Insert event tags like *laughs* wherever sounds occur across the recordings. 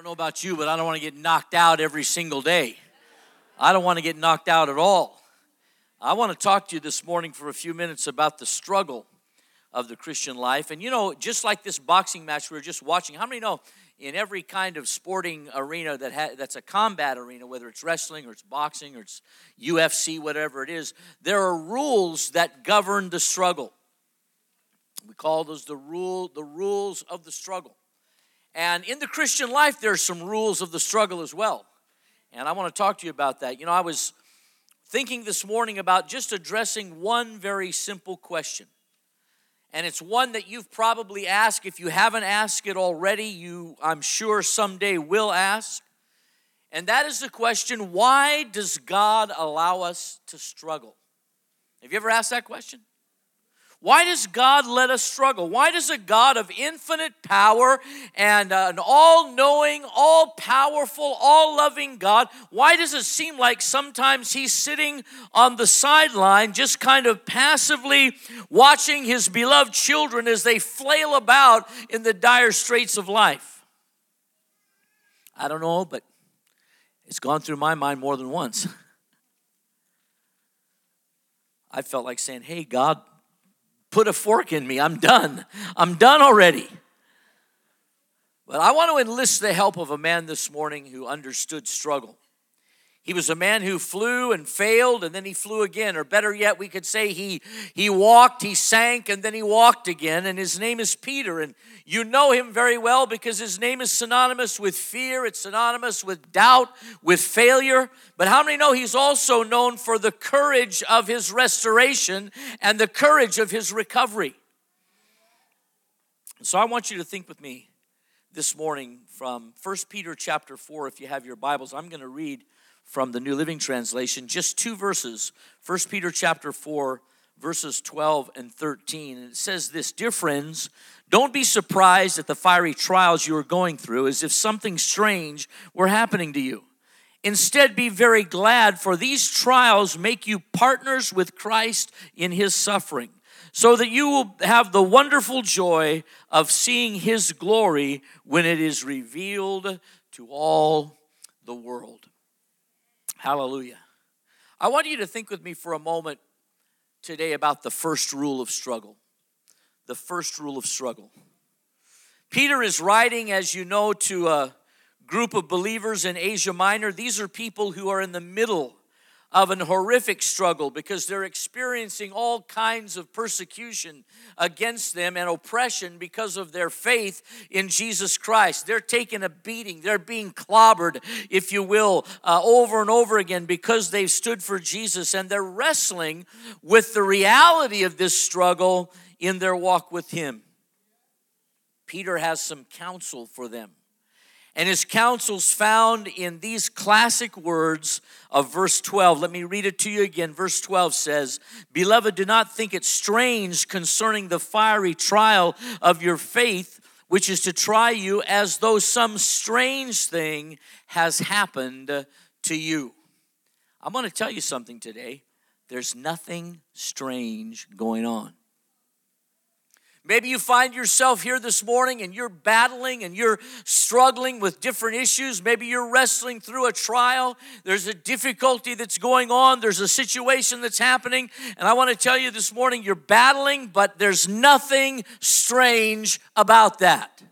don't know about you, but I don't want to get knocked out every single day. I don't want to get knocked out at all. I want to talk to you this morning for a few minutes about the struggle of the Christian life. And you know, just like this boxing match we were just watching, how many know in every kind of sporting arena that ha- that's a combat arena, whether it's wrestling or it's boxing or it's UFC, whatever it is, there are rules that govern the struggle. We call those the rule, the rules of the struggle. And in the Christian life, there's some rules of the struggle as well. And I want to talk to you about that. You know, I was thinking this morning about just addressing one very simple question. And it's one that you've probably asked. If you haven't asked it already, you, I'm sure, someday will ask. And that is the question why does God allow us to struggle? Have you ever asked that question? Why does God let us struggle? Why does a God of infinite power and uh, an all knowing, all powerful, all loving God, why does it seem like sometimes He's sitting on the sideline just kind of passively watching His beloved children as they flail about in the dire straits of life? I don't know, but it's gone through my mind more than once. *laughs* I felt like saying, Hey, God, put a fork in me. I'm done. I'm done already. But I want to enlist the help of a man this morning who understood struggle. He was a man who flew and failed and then he flew again. Or better yet, we could say he, he walked, he sank, and then he walked again. And his name is Peter. And you know him very well because his name is synonymous with fear, it's synonymous with doubt, with failure. But how many know he's also known for the courage of his restoration and the courage of his recovery? So I want you to think with me this morning from 1 Peter chapter 4 if you have your Bibles. I'm going to read from the New Living Translation, just two verses. 1 Peter chapter 4, verses 12 and 13. And it says this Dear friends, don't be surprised at the fiery trials you are going through as if something strange were happening to you. Instead, be very glad, for these trials make you partners with Christ in his suffering, so that you will have the wonderful joy of seeing his glory when it is revealed to all the world. Hallelujah. I want you to think with me for a moment today about the first rule of struggle. The first rule of struggle. Peter is writing, as you know, to a group of believers in Asia Minor. These are people who are in the middle of an horrific struggle because they're experiencing all kinds of persecution against them and oppression because of their faith in Jesus Christ. They're taking a beating, they're being clobbered, if you will, uh, over and over again because they've stood for Jesus and they're wrestling with the reality of this struggle in their walk with Him. Peter has some counsel for them. And his counsel's found in these classic words of verse 12. Let me read it to you again. Verse 12 says, Beloved, do not think it strange concerning the fiery trial of your faith, which is to try you as though some strange thing has happened to you. I'm going to tell you something today. There's nothing strange going on. Maybe you find yourself here this morning and you're battling and you're struggling with different issues. Maybe you're wrestling through a trial. There's a difficulty that's going on. There's a situation that's happening. And I want to tell you this morning you're battling, but there's nothing strange about that.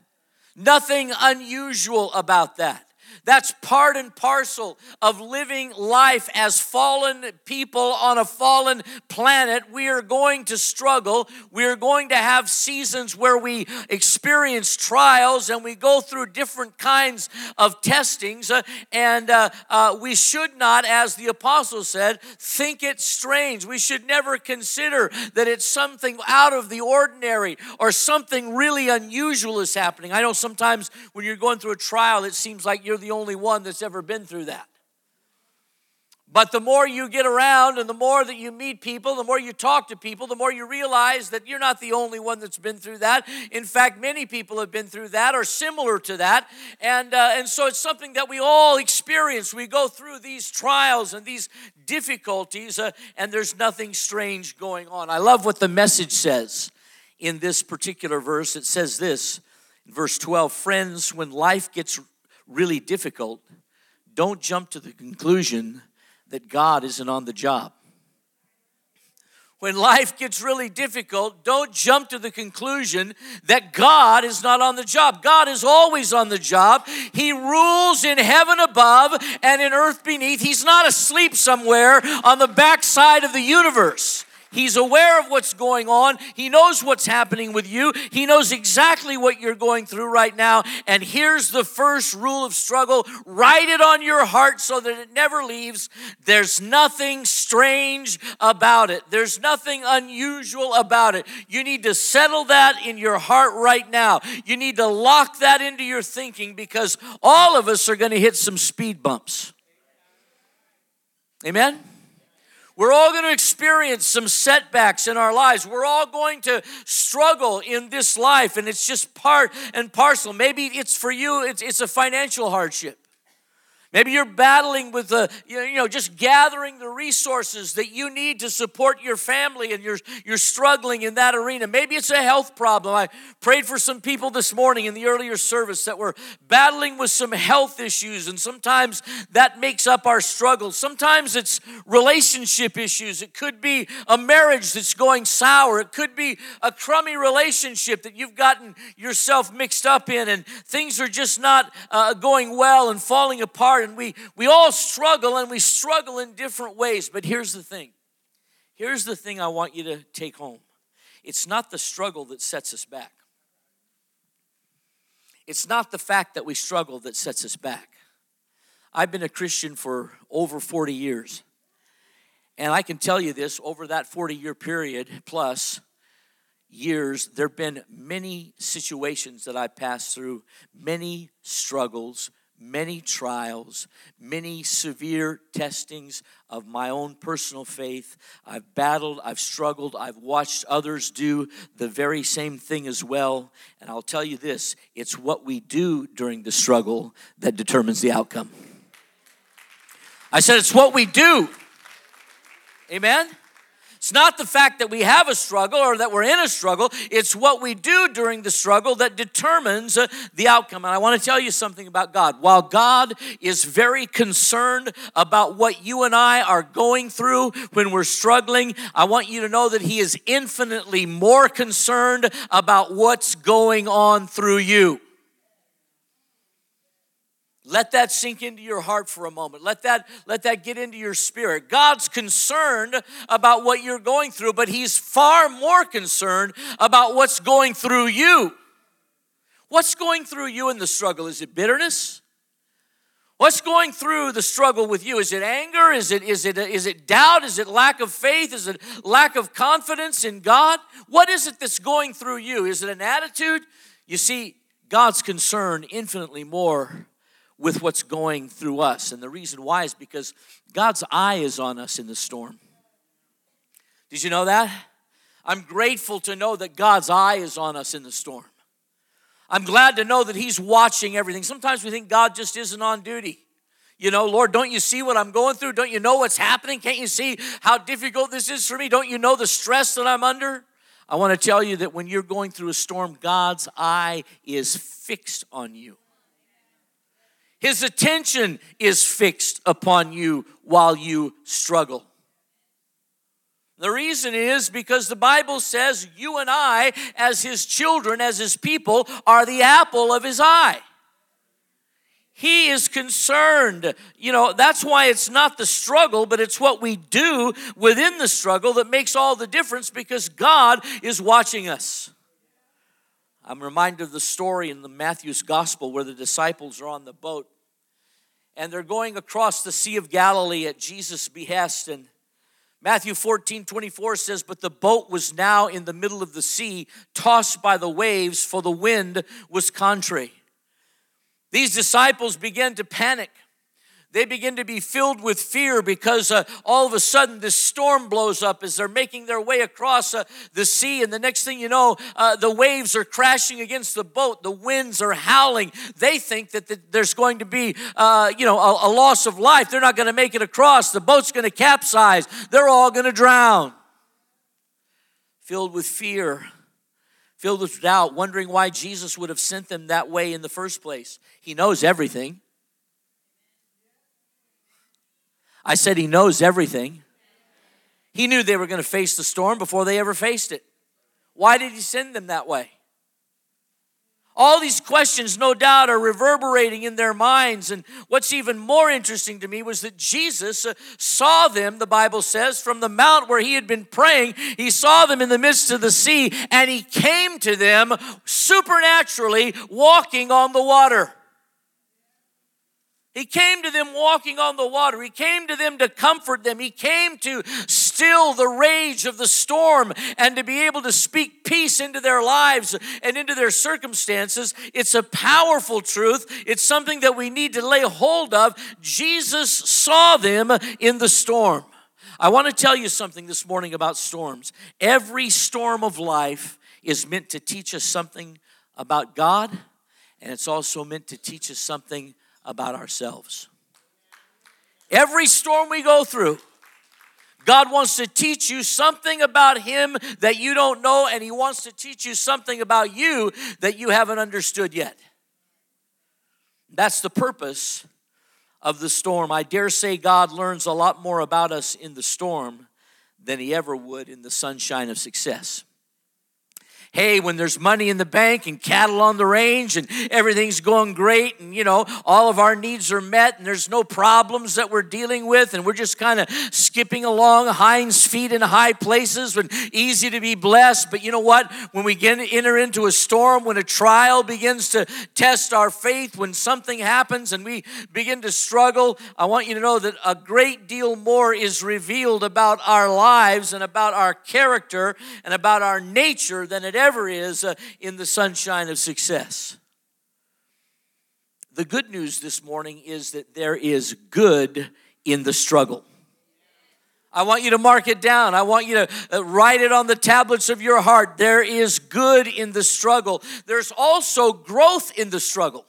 Nothing unusual about that. That's part and parcel of living life as fallen people on a fallen planet. We are going to struggle. We are going to have seasons where we experience trials and we go through different kinds of testings. Uh, and uh, uh, we should not, as the apostle said, think it strange. We should never consider that it's something out of the ordinary or something really unusual is happening. I know sometimes when you're going through a trial, it seems like you're the only one that's ever been through that. But the more you get around and the more that you meet people, the more you talk to people, the more you realize that you're not the only one that's been through that. In fact, many people have been through that or similar to that. And, uh, and so it's something that we all experience. We go through these trials and these difficulties, uh, and there's nothing strange going on. I love what the message says in this particular verse. It says this verse 12 Friends, when life gets really difficult, don't jump to the conclusion that God isn't on the job. When life gets really difficult, don't jump to the conclusion that God is not on the job. God is always on the job. He rules in heaven above and in earth beneath. He's not asleep somewhere on the backside of the universe. He's aware of what's going on. He knows what's happening with you. He knows exactly what you're going through right now. And here's the first rule of struggle write it on your heart so that it never leaves. There's nothing strange about it, there's nothing unusual about it. You need to settle that in your heart right now. You need to lock that into your thinking because all of us are going to hit some speed bumps. Amen? We're all going to experience some setbacks in our lives. We're all going to struggle in this life, and it's just part and parcel. Maybe it's for you, it's, it's a financial hardship. Maybe you're battling with the, you know, just gathering the resources that you need to support your family and you're, you're struggling in that arena. Maybe it's a health problem. I prayed for some people this morning in the earlier service that were battling with some health issues, and sometimes that makes up our struggles. Sometimes it's relationship issues. It could be a marriage that's going sour. It could be a crummy relationship that you've gotten yourself mixed up in, and things are just not uh, going well and falling apart and we, we all struggle and we struggle in different ways. But here's the thing here's the thing I want you to take home it's not the struggle that sets us back, it's not the fact that we struggle that sets us back. I've been a Christian for over 40 years. And I can tell you this over that 40 year period plus years, there have been many situations that I passed through, many struggles, many trials, many severe testings of my own personal faith. I've battled, I've struggled, I've watched others do the very same thing as well. And I'll tell you this it's what we do during the struggle that determines the outcome. I said, it's what we do. Amen? It's not the fact that we have a struggle or that we're in a struggle, it's what we do during the struggle that determines uh, the outcome. And I want to tell you something about God. While God is very concerned about what you and I are going through when we're struggling, I want you to know that He is infinitely more concerned about what's going on through you. Let that sink into your heart for a moment. Let that, let that get into your spirit. God's concerned about what you're going through, but He's far more concerned about what's going through you. What's going through you in the struggle? Is it bitterness? What's going through the struggle with you? Is it anger? Is it, is it, is it doubt? Is it lack of faith? Is it lack of confidence in God? What is it that's going through you? Is it an attitude? You see, God's concerned infinitely more with what's going through us. And the reason why is because God's eye is on us in the storm. Did you know that? I'm grateful to know that God's eye is on us in the storm. I'm glad to know that He's watching everything. Sometimes we think God just isn't on duty. You know, Lord, don't you see what I'm going through? Don't you know what's happening? Can't you see how difficult this is for me? Don't you know the stress that I'm under? I want to tell you that when you're going through a storm, God's eye is fixed on you. His attention is fixed upon you while you struggle. The reason is because the Bible says you and I, as His children, as His people, are the apple of His eye. He is concerned. You know, that's why it's not the struggle, but it's what we do within the struggle that makes all the difference because God is watching us. I'm reminded of the story in the Matthew's gospel where the disciples are on the boat and they're going across the Sea of Galilee at Jesus' behest. And Matthew 14 24 says, But the boat was now in the middle of the sea, tossed by the waves, for the wind was contrary. These disciples began to panic they begin to be filled with fear because uh, all of a sudden this storm blows up as they're making their way across uh, the sea. And the next thing you know, uh, the waves are crashing against the boat, the winds are howling. They think that the, there's going to be, uh, you know, a, a loss of life. They're not going to make it across. The boat's going to capsize. They're all going to drown. Filled with fear, filled with doubt, wondering why Jesus would have sent them that way in the first place. He knows everything. I said he knows everything. He knew they were going to face the storm before they ever faced it. Why did he send them that way? All these questions, no doubt, are reverberating in their minds. And what's even more interesting to me was that Jesus uh, saw them, the Bible says, from the mount where he had been praying. He saw them in the midst of the sea, and he came to them supernaturally walking on the water. He came to them walking on the water. He came to them to comfort them. He came to still the rage of the storm and to be able to speak peace into their lives and into their circumstances. It's a powerful truth. It's something that we need to lay hold of. Jesus saw them in the storm. I want to tell you something this morning about storms. Every storm of life is meant to teach us something about God, and it's also meant to teach us something about ourselves. Every storm we go through, God wants to teach you something about Him that you don't know, and He wants to teach you something about you that you haven't understood yet. That's the purpose of the storm. I dare say God learns a lot more about us in the storm than He ever would in the sunshine of success hey, when there's money in the bank and cattle on the range and everything's going great and, you know, all of our needs are met and there's no problems that we're dealing with and we're just kind of skipping along hinds feet in high places and easy to be blessed. But you know what? When we get enter into a storm, when a trial begins to test our faith, when something happens and we begin to struggle, I want you to know that a great deal more is revealed about our lives and about our character and about our nature than it ever is uh, in the sunshine of success. The good news this morning is that there is good in the struggle. I want you to mark it down. I want you to uh, write it on the tablets of your heart. There is good in the struggle. There's also growth in the struggle.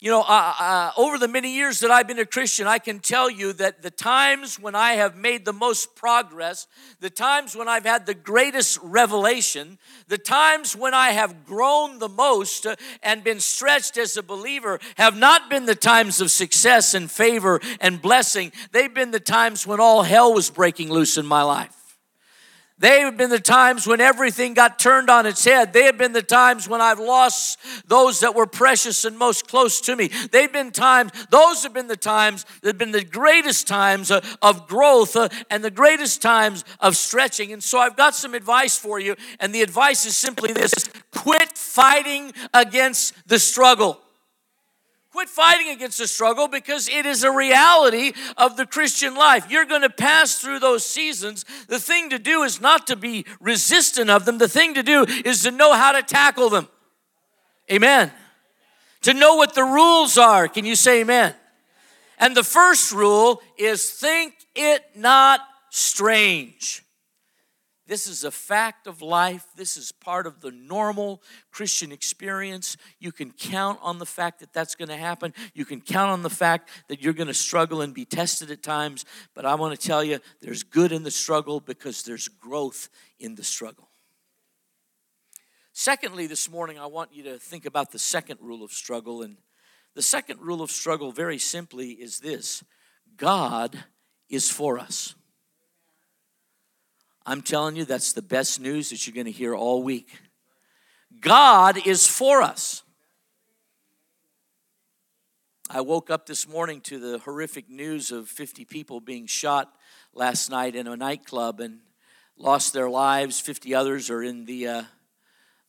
You know, uh, uh, over the many years that I've been a Christian, I can tell you that the times when I have made the most progress, the times when I've had the greatest revelation, the times when I have grown the most uh, and been stretched as a believer have not been the times of success and favor and blessing. They've been the times when all hell was breaking loose in my life. They have been the times when everything got turned on its head. They have been the times when I've lost those that were precious and most close to me. They've been times, those have been the times that have been the greatest times uh, of growth uh, and the greatest times of stretching. And so I've got some advice for you, and the advice is simply this quit fighting against the struggle. Quit fighting against the struggle because it is a reality of the Christian life. You're going to pass through those seasons. The thing to do is not to be resistant of them, the thing to do is to know how to tackle them. Amen. To know what the rules are. Can you say amen? And the first rule is think it not strange. This is a fact of life. This is part of the normal Christian experience. You can count on the fact that that's going to happen. You can count on the fact that you're going to struggle and be tested at times. But I want to tell you, there's good in the struggle because there's growth in the struggle. Secondly, this morning, I want you to think about the second rule of struggle. And the second rule of struggle, very simply, is this God is for us. I'm telling you, that's the best news that you're going to hear all week. God is for us. I woke up this morning to the horrific news of 50 people being shot last night in a nightclub and lost their lives. 50 others are in the, uh,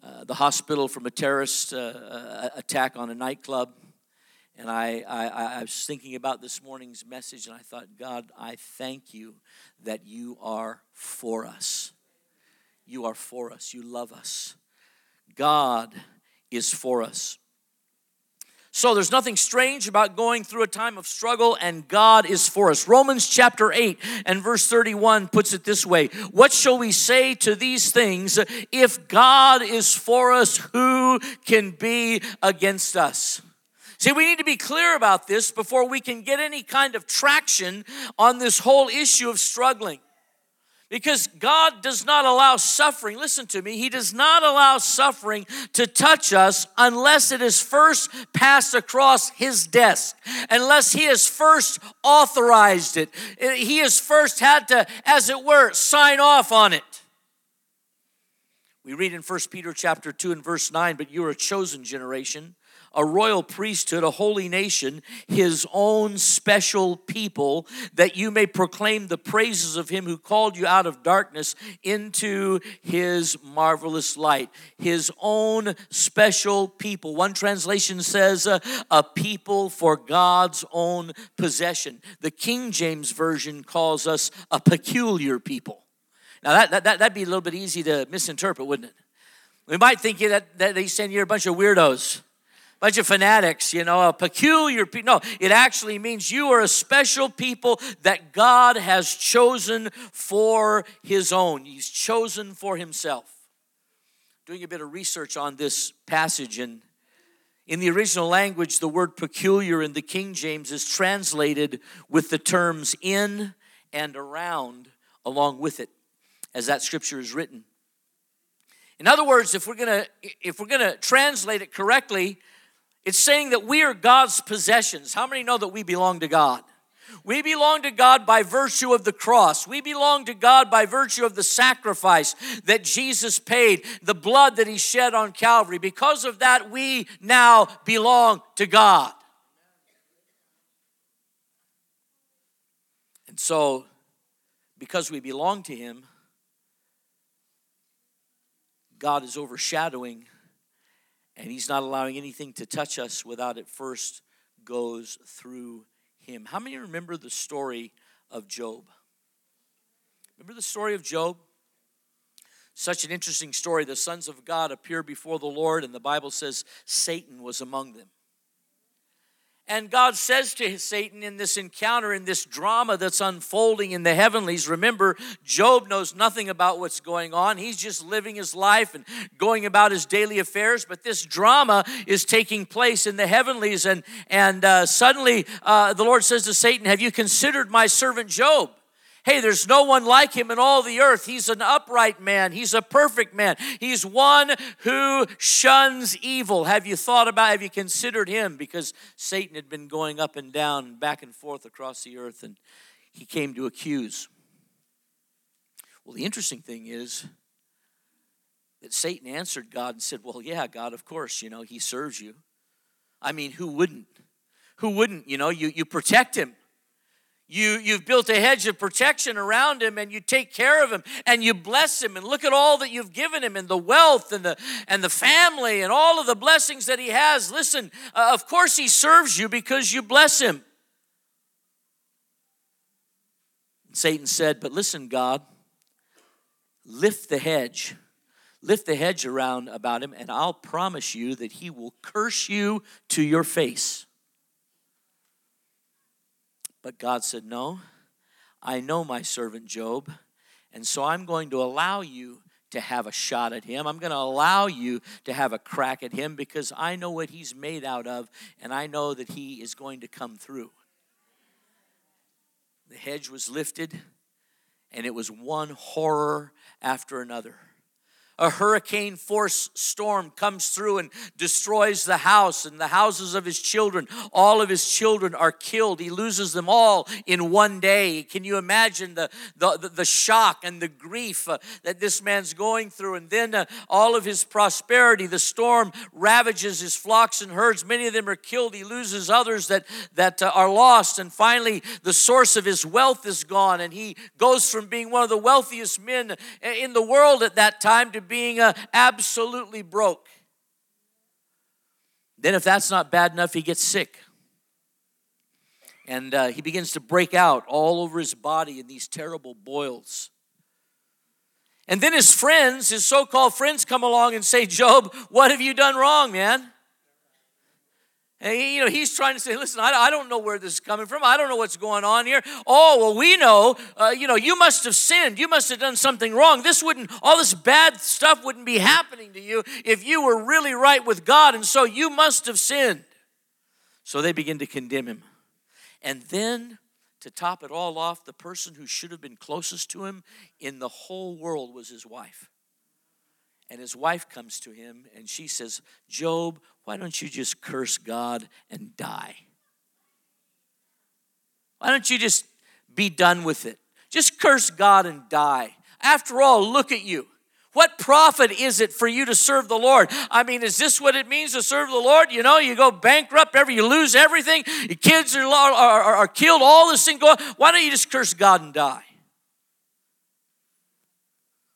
uh, the hospital from a terrorist uh, uh attack on a nightclub. And I, I, I was thinking about this morning's message, and I thought, God, I thank you that you are for us. You are for us. You love us. God is for us. So there's nothing strange about going through a time of struggle, and God is for us. Romans chapter 8 and verse 31 puts it this way What shall we say to these things? If God is for us, who can be against us? See, we need to be clear about this before we can get any kind of traction on this whole issue of struggling. Because God does not allow suffering, listen to me, He does not allow suffering to touch us unless it is first passed across His desk, unless He has first authorized it. He has first had to, as it were, sign off on it. We read in 1 Peter chapter 2 and verse 9, but you are a chosen generation a royal priesthood, a holy nation, his own special people, that you may proclaim the praises of him who called you out of darkness into his marvelous light. His own special people. One translation says, uh, a people for God's own possession. The King James Version calls us a peculiar people. Now, that, that, that'd be a little bit easy to misinterpret, wouldn't it? We might think that, that he's saying you're a bunch of weirdos bunch of fanatics, you know, a peculiar people. No, it actually means you are a special people that God has chosen for his own. He's chosen for himself. Doing a bit of research on this passage, and in the original language, the word peculiar in the King James is translated with the terms in and around along with it, as that scripture is written. In other words, if we're gonna if we're gonna translate it correctly, it's saying that we are God's possessions. How many know that we belong to God? We belong to God by virtue of the cross. We belong to God by virtue of the sacrifice that Jesus paid, the blood that He shed on Calvary. Because of that, we now belong to God. And so, because we belong to Him, God is overshadowing and He's not allowing anything to touch us without it first goes through Him. How many remember the story of Job? Remember the story of Job? Such an interesting story. The sons of God appear before the Lord, and the Bible says Satan was among them. And God says to Satan in this encounter, in this drama that's unfolding in the heavenlies, remember, Job knows nothing about what's going on. He's just living his life and going about his daily affairs. But this drama is taking place in the heavenlies. And, and uh, suddenly uh, the Lord says to Satan, Have you considered my servant Job? Hey, there's no one like him in all the earth. He's an upright man. He's a perfect man. He's one who shuns evil. Have you thought about, have you considered him? Because Satan had been going up and down, back and forth across the earth, and he came to accuse. Well, the interesting thing is that Satan answered God and said, Well, yeah, God, of course, you know, he serves you. I mean, who wouldn't? Who wouldn't? You know, you, you protect him. You, you've built a hedge of protection around him and you take care of him and you bless him and look at all that you've given him and the wealth and the, and the family and all of the blessings that he has. Listen, uh, of course he serves you because you bless him. Satan said, But listen, God, lift the hedge. Lift the hedge around about him, and I'll promise you that he will curse you to your face. But God said, No, I know my servant Job, and so I'm going to allow you to have a shot at him. I'm going to allow you to have a crack at him because I know what he's made out of, and I know that he is going to come through. The hedge was lifted, and it was one horror after another a hurricane force storm comes through and destroys the house and the houses of his children. All of his children are killed. He loses them all in one day. Can you imagine the, the, the shock and the grief uh, that this man's going through? And then uh, all of his prosperity, the storm ravages his flocks and herds. Many of them are killed. He loses others that, that uh, are lost. And finally, the source of his wealth is gone. And he goes from being one of the wealthiest men in the world at that time to being uh, absolutely broke. Then, if that's not bad enough, he gets sick. And uh, he begins to break out all over his body in these terrible boils. And then his friends, his so called friends, come along and say, Job, what have you done wrong, man? And you know, he's trying to say, listen, I, I don't know where this is coming from. I don't know what's going on here. Oh, well, we know, uh, you know, you must have sinned. You must have done something wrong. This wouldn't, all this bad stuff wouldn't be happening to you if you were really right with God. And so you must have sinned. So they begin to condemn him. And then to top it all off, the person who should have been closest to him in the whole world was his wife. And his wife comes to him and she says, Job, why don't you just curse God and die? Why don't you just be done with it? Just curse God and die. After all, look at you. What profit is it for you to serve the Lord? I mean, is this what it means to serve the Lord? You know, you go bankrupt, ever you lose everything, your kids are, are, are, are killed, all this thing going. Why don't you just curse God and die?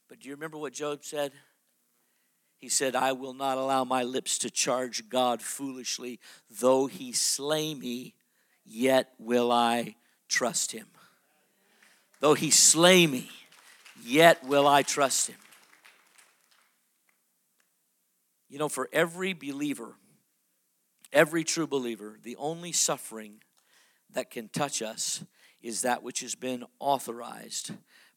But do you remember what Job said? He said, I will not allow my lips to charge God foolishly. Though he slay me, yet will I trust him. Though he slay me, yet will I trust him. You know, for every believer, every true believer, the only suffering that can touch us is that which has been authorized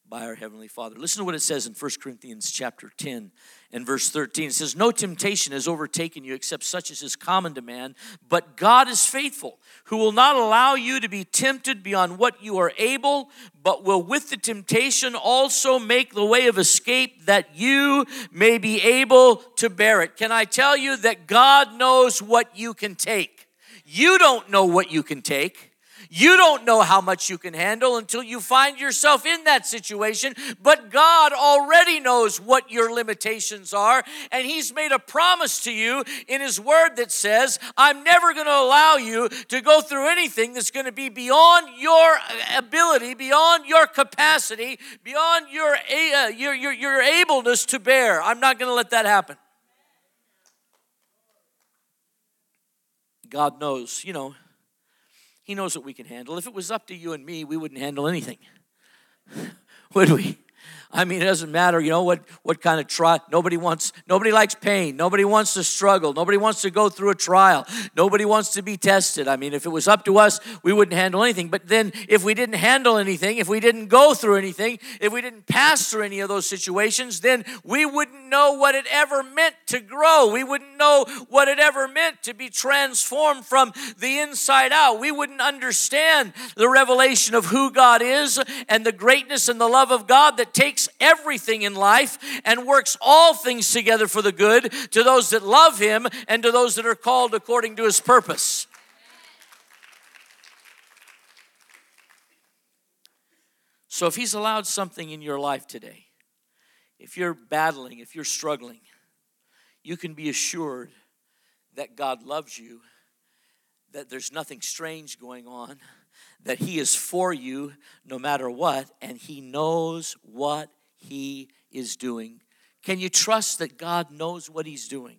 by our heavenly father. Listen to what it says in 1 corinthians chapter 10 and verse 13 it says no temptation has overtaken you except such as is common to man but god is faithful who will not allow you to be tempted beyond what you are able but will with the temptation also make the way of escape that you may be able to bear it. Can i tell you that god knows what you can take? You don't know what you can take you don't know how much you can handle until you find yourself in that situation, but God already knows what your limitations are, and He's made a promise to you in His Word that says, I'm never going to allow you to go through anything that's going to be beyond your ability, beyond your capacity, beyond your, uh, your, your, your ableness to bear. I'm not going to let that happen. God knows, you know, he knows what we can handle. If it was up to you and me, we wouldn't handle anything, *laughs* would we? I mean, it doesn't matter, you know, what, what kind of trial. Nobody wants, nobody likes pain. Nobody wants to struggle. Nobody wants to go through a trial. Nobody wants to be tested. I mean, if it was up to us, we wouldn't handle anything. But then, if we didn't handle anything, if we didn't go through anything, if we didn't pass through any of those situations, then we wouldn't know what it ever meant to grow. We wouldn't know what it ever meant to be transformed from the inside out. We wouldn't understand the revelation of who God is and the greatness and the love of God that takes everything in life and works all things together for the good to those that love him and to those that are called according to his purpose. So, if He's allowed something in your life today, if you're battling, if you're struggling, you can be assured that God loves you, that there's nothing strange going on, that He is for you no matter what, and He knows what He is doing. Can you trust that God knows what He's doing?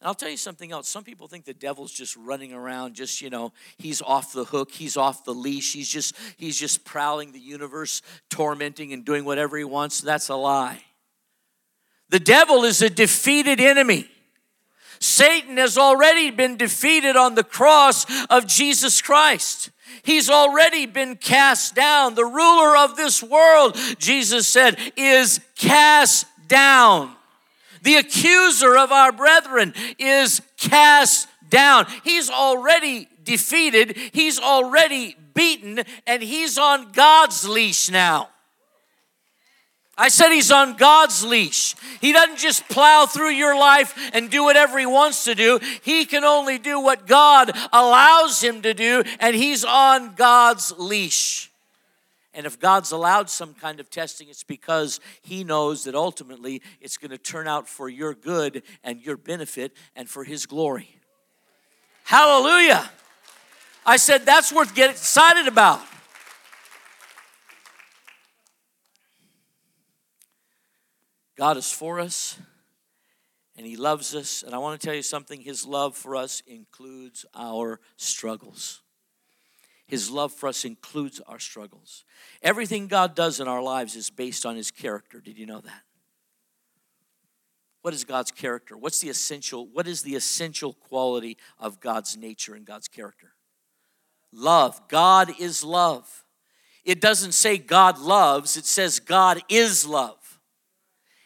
And I'll tell you something else. Some people think the devil's just running around, just, you know, he's off the hook, he's off the leash, he's just he's just prowling the universe, tormenting and doing whatever he wants. That's a lie. The devil is a defeated enemy. Satan has already been defeated on the cross of Jesus Christ. He's already been cast down. The ruler of this world, Jesus said, is cast down. The accuser of our brethren is cast down. He's already defeated, he's already beaten, and he's on God's leash now. I said he's on God's leash. He doesn't just plow through your life and do whatever he wants to do. He can only do what God allows him to do, and he's on God's leash. And if God's allowed some kind of testing, it's because He knows that ultimately it's going to turn out for your good and your benefit and for His glory. Hallelujah. I said that's worth getting excited about. God is for us and He loves us. And I want to tell you something His love for us includes our struggles. His love for us includes our struggles. Everything God does in our lives is based on His character. Did you know that? What is God's character? What's the essential? What is the essential quality of God's nature and God's character? Love. God is love. It doesn't say God loves, it says God is love.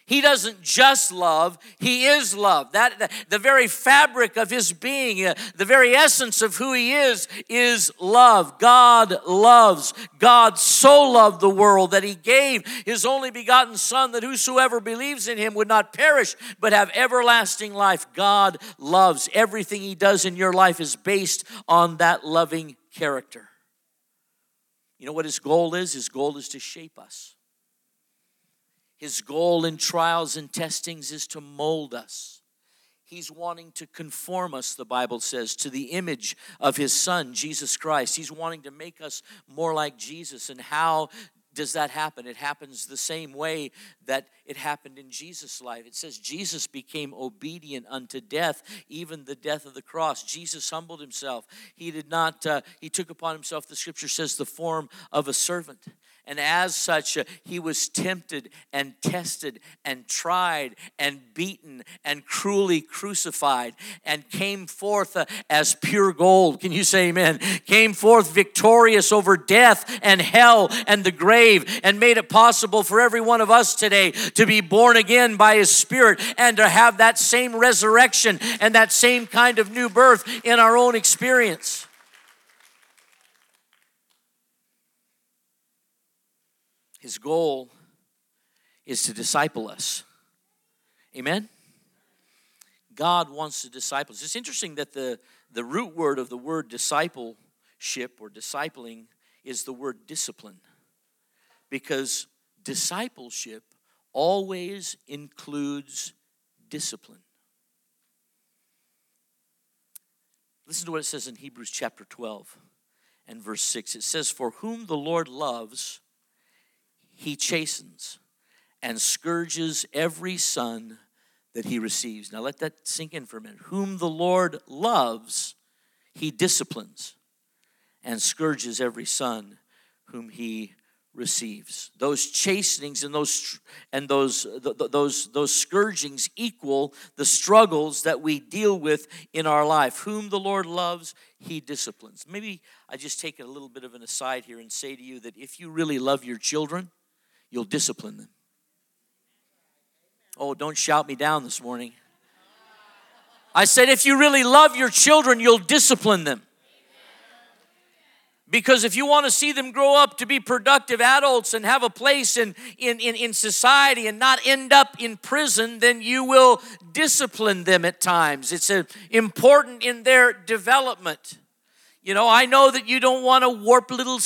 He doesn't just love, he is love. That the, the very fabric of his being, uh, the very essence of who he is is love. God loves. God so loved the world that he gave his only begotten son that whosoever believes in him would not perish but have everlasting life. God loves. Everything he does in your life is based on that loving character. You know what his goal is? His goal is to shape us. His goal in trials and testings is to mold us. He's wanting to conform us, the Bible says, to the image of His Son, Jesus Christ. He's wanting to make us more like Jesus. And how does that happen? It happens the same way that it happened in Jesus' life. It says Jesus became obedient unto death, even the death of the cross. Jesus humbled himself. He did not, uh, he took upon himself, the scripture says, the form of a servant. And as such, uh, he was tempted and tested and tried and beaten and cruelly crucified and came forth uh, as pure gold. Can you say amen? Came forth victorious over death and hell and the grave and made it possible for every one of us today to be born again by his spirit and to have that same resurrection and that same kind of new birth in our own experience. His goal is to disciple us. Amen? God wants to disciple us. It's interesting that the, the root word of the word discipleship or discipling is the word discipline. Because discipleship always includes discipline. Listen to what it says in Hebrews chapter 12 and verse 6. It says, For whom the Lord loves, he chastens and scourges every son that he receives. Now let that sink in for a minute. Whom the Lord loves, he disciplines and scourges every son whom he receives. Those chastenings and those and those those those scourgings equal the struggles that we deal with in our life. Whom the Lord loves, he disciplines. Maybe I just take a little bit of an aside here and say to you that if you really love your children, you'll discipline them. Oh, don't shout me down this morning. I said, if you really love your children, you'll discipline them. Because if you want to see them grow up to be productive adults and have a place in, in, in, in, society and not end up in prison, then you will discipline them at times. It's a, important in their development. You know, I know that you don't want to warp little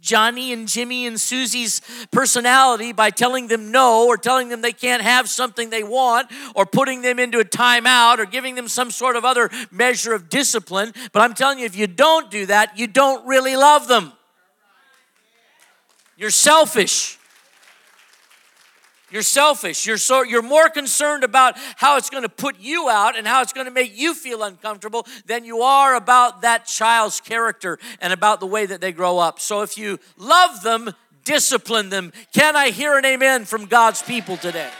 Johnny and Jimmy and Susie's personality by telling them no or telling them they can't have something they want or putting them into a timeout or giving them some sort of other measure of discipline. But I'm telling you, if you don't do that, you don't really love them. You're selfish. You're selfish. You're so you're more concerned about how it's going to put you out and how it's going to make you feel uncomfortable than you are about that child's character and about the way that they grow up. So if you love them, discipline them. Can I hear an amen from God's people today?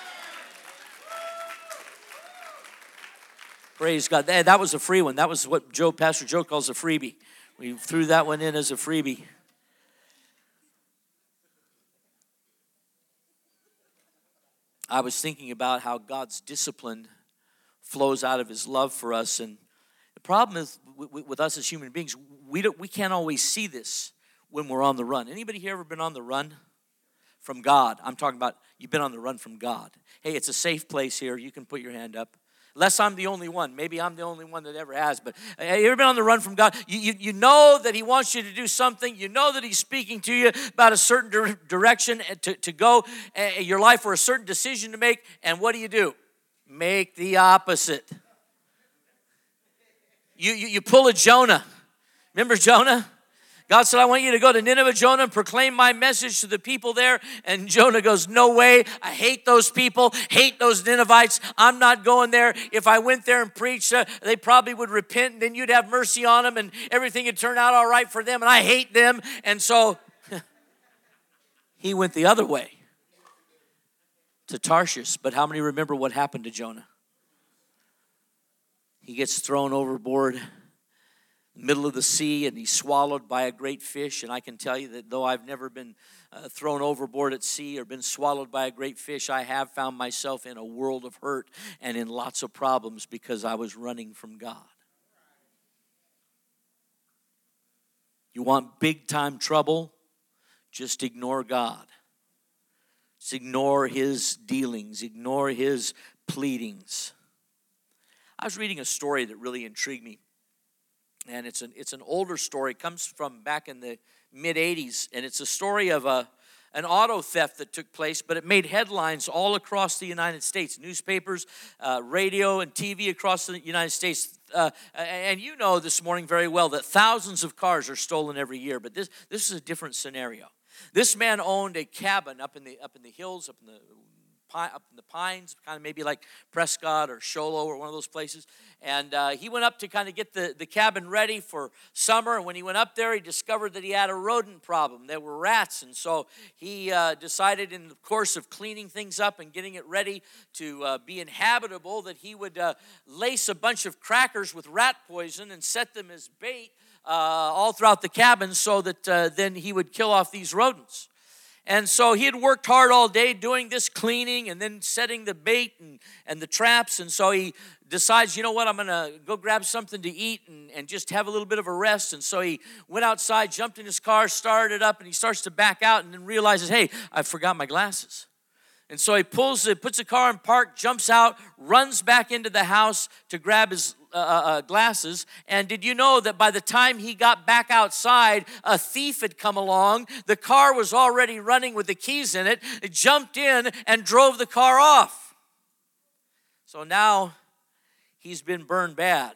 Praise God. That was a free one. That was what Joe, Pastor Joe calls a freebie. We threw that one in as a freebie. I was thinking about how God's discipline flows out of his love for us. And the problem is with us as human beings, we, don't, we can't always see this when we're on the run. Anybody here ever been on the run from God? I'm talking about you've been on the run from God. Hey, it's a safe place here. You can put your hand up. Unless I'm the only one. Maybe I'm the only one that ever has. But have you ever been on the run from God? You, you, you know that He wants you to do something. You know that He's speaking to you about a certain di- direction to, to go, uh, your life, or a certain decision to make. And what do you do? Make the opposite. You, you, you pull a Jonah. Remember Jonah? God said, I want you to go to Nineveh, Jonah, and proclaim my message to the people there. And Jonah goes, No way. I hate those people, hate those Ninevites. I'm not going there. If I went there and preached, uh, they probably would repent, and then you'd have mercy on them, and everything would turn out all right for them. And I hate them. And so *laughs* he went the other way to Tarshish. But how many remember what happened to Jonah? He gets thrown overboard middle of the sea and he's swallowed by a great fish. And I can tell you that though I've never been uh, thrown overboard at sea or been swallowed by a great fish, I have found myself in a world of hurt and in lots of problems because I was running from God. You want big time trouble? Just ignore God. Just ignore his dealings, ignore his pleadings. I was reading a story that really intrigued me. And it's an, it's an older story, it comes from back in the mid 80s. And it's a story of a, an auto theft that took place, but it made headlines all across the United States newspapers, uh, radio, and TV across the United States. Uh, and you know this morning very well that thousands of cars are stolen every year, but this, this is a different scenario. This man owned a cabin up in the, up in the hills, up in the up in the pines, kind of maybe like Prescott or Show Low or one of those places. And uh, he went up to kind of get the, the cabin ready for summer. And when he went up there, he discovered that he had a rodent problem. There were rats. And so he uh, decided, in the course of cleaning things up and getting it ready to uh, be inhabitable, that he would uh, lace a bunch of crackers with rat poison and set them as bait. Uh, all throughout the cabin, so that uh, then he would kill off these rodents. And so he had worked hard all day doing this cleaning and then setting the bait and, and the traps. And so he decides, you know what, I'm going to go grab something to eat and, and just have a little bit of a rest. And so he went outside, jumped in his car, started up, and he starts to back out and then realizes, hey, I forgot my glasses. And so he pulls it, puts the car in park, jumps out, runs back into the house to grab his uh, uh, uh, glasses. And did you know that by the time he got back outside, a thief had come along? The car was already running with the keys in it, it jumped in and drove the car off. So now he's been burned bad.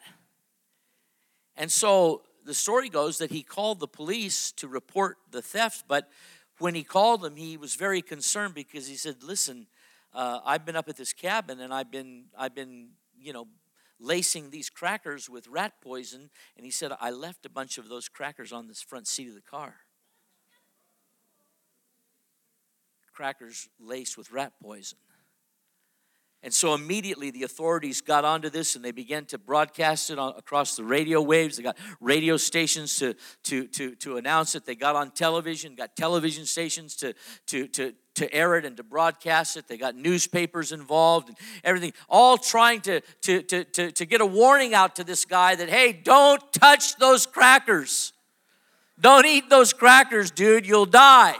And so the story goes that he called the police to report the theft, but when he called them, he was very concerned because he said, "Listen, uh, I've been up at this cabin and I've been, I've been, you know, lacing these crackers with rat poison. And he said, I left a bunch of those crackers on this front seat of the car. Crackers laced with rat poison. And so immediately the authorities got onto this and they began to broadcast it on, across the radio waves. They got radio stations to, to, to, to announce it. They got on television, got television stations to, to, to, to air it and to broadcast it. They got newspapers involved and everything, all trying to, to, to, to, to get a warning out to this guy that, hey, don't touch those crackers. Don't eat those crackers, dude, you'll die.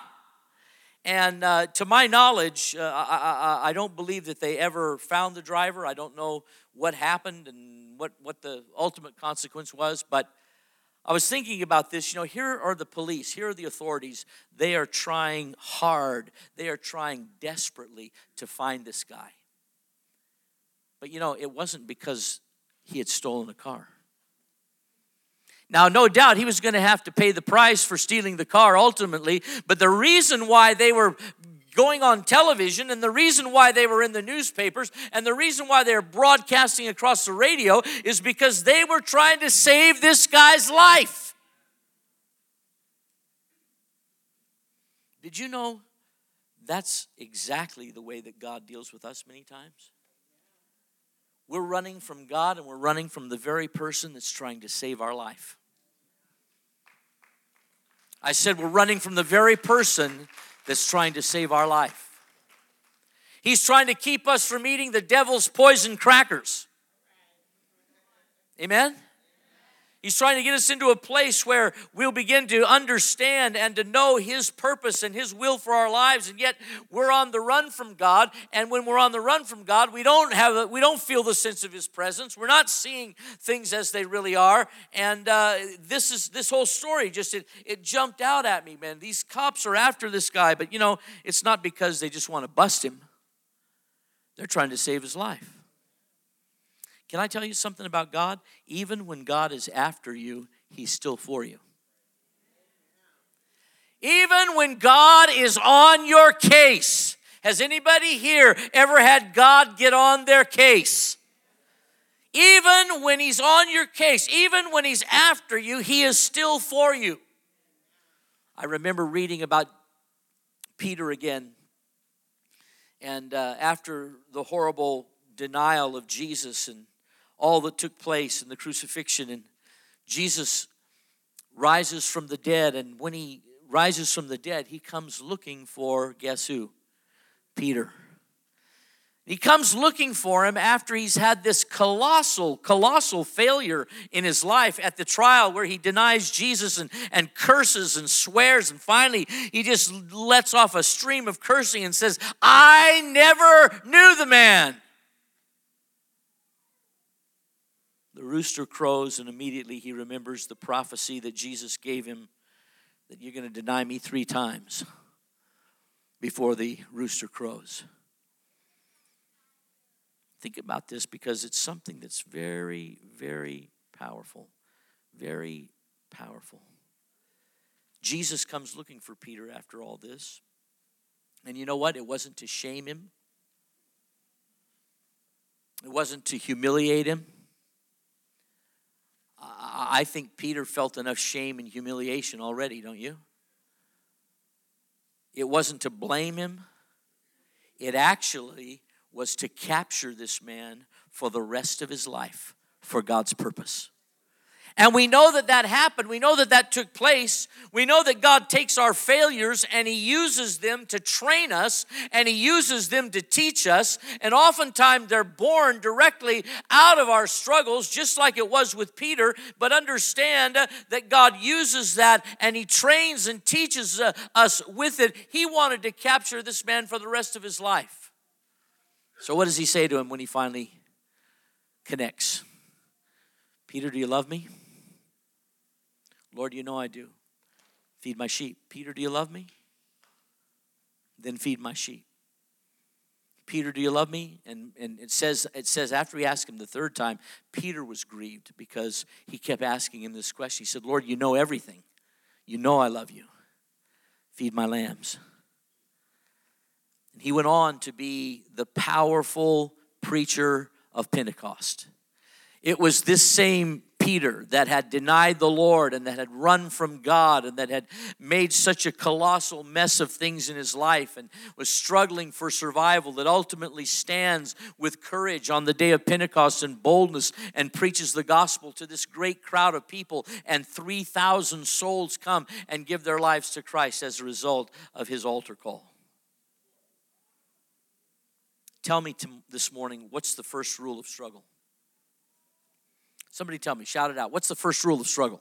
And uh, to my knowledge, uh, I, I, I, don't believe that they ever found the driver. I don't know what happened and what, what the ultimate consequence was. But I was thinking about this. You know, here are the police, here are the authorities. They are trying hard, they are trying desperately to find this guy. But you know, it wasn't because he had stolen a car. Now, no doubt he was going to have to pay the price for stealing the car ultimately, but the reason why they were going on television and the reason why they were in the newspapers and the reason why they're broadcasting across the radio is because they were trying to save this guy's life. Did you know that's exactly the way that God deals with us many times? We're running from God and we're running from the very person that's trying to save our life. I said, we're running from the very person that's trying to save our life. He's trying to keep us from eating the devil's poison crackers. Amen? He's trying to get us into a place where we'll begin to understand and to know His purpose and His will for our lives, and yet we're on the run from God. And when we're on the run from God, we don't have a, we don't feel the sense of His presence. We're not seeing things as they really are. And uh, this is this whole story just it, it jumped out at me, man. These cops are after this guy, but you know it's not because they just want to bust him. They're trying to save his life. Can I tell you something about God? Even when God is after you, He's still for you. Even when God is on your case, has anybody here ever had God get on their case? Even when He's on your case, even when He's after you, He is still for you. I remember reading about Peter again, and uh, after the horrible denial of Jesus and all that took place in the crucifixion. And Jesus rises from the dead. And when he rises from the dead, he comes looking for, guess who? Peter. He comes looking for him after he's had this colossal, colossal failure in his life at the trial where he denies Jesus and, and curses and swears. And finally, he just lets off a stream of cursing and says, I never knew the man. The rooster crows, and immediately he remembers the prophecy that Jesus gave him that you're going to deny me three times before the rooster crows. Think about this because it's something that's very, very powerful. Very powerful. Jesus comes looking for Peter after all this. And you know what? It wasn't to shame him, it wasn't to humiliate him. I think Peter felt enough shame and humiliation already, don't you? It wasn't to blame him, it actually was to capture this man for the rest of his life for God's purpose. And we know that that happened. We know that that took place. We know that God takes our failures and He uses them to train us and He uses them to teach us. And oftentimes they're born directly out of our struggles, just like it was with Peter. But understand that God uses that and He trains and teaches uh, us with it. He wanted to capture this man for the rest of his life. So, what does He say to him when He finally connects? Peter, do you love me? Lord, you know I do. Feed my sheep. Peter, do you love me? Then feed my sheep. Peter, do you love me? And, and it says it says after he asked him the third time, Peter was grieved because he kept asking him this question. He said, Lord, you know everything. You know I love you. Feed my lambs. And he went on to be the powerful preacher of Pentecost. It was this same Peter that had denied the Lord and that had run from God and that had made such a colossal mess of things in his life and was struggling for survival that ultimately stands with courage on the day of Pentecost and boldness and preaches the gospel to this great crowd of people and 3,000 souls come and give their lives to Christ as a result of his altar call. Tell me this morning, what's the first rule of struggle? Somebody tell me, shout it out. What's the first rule of struggle?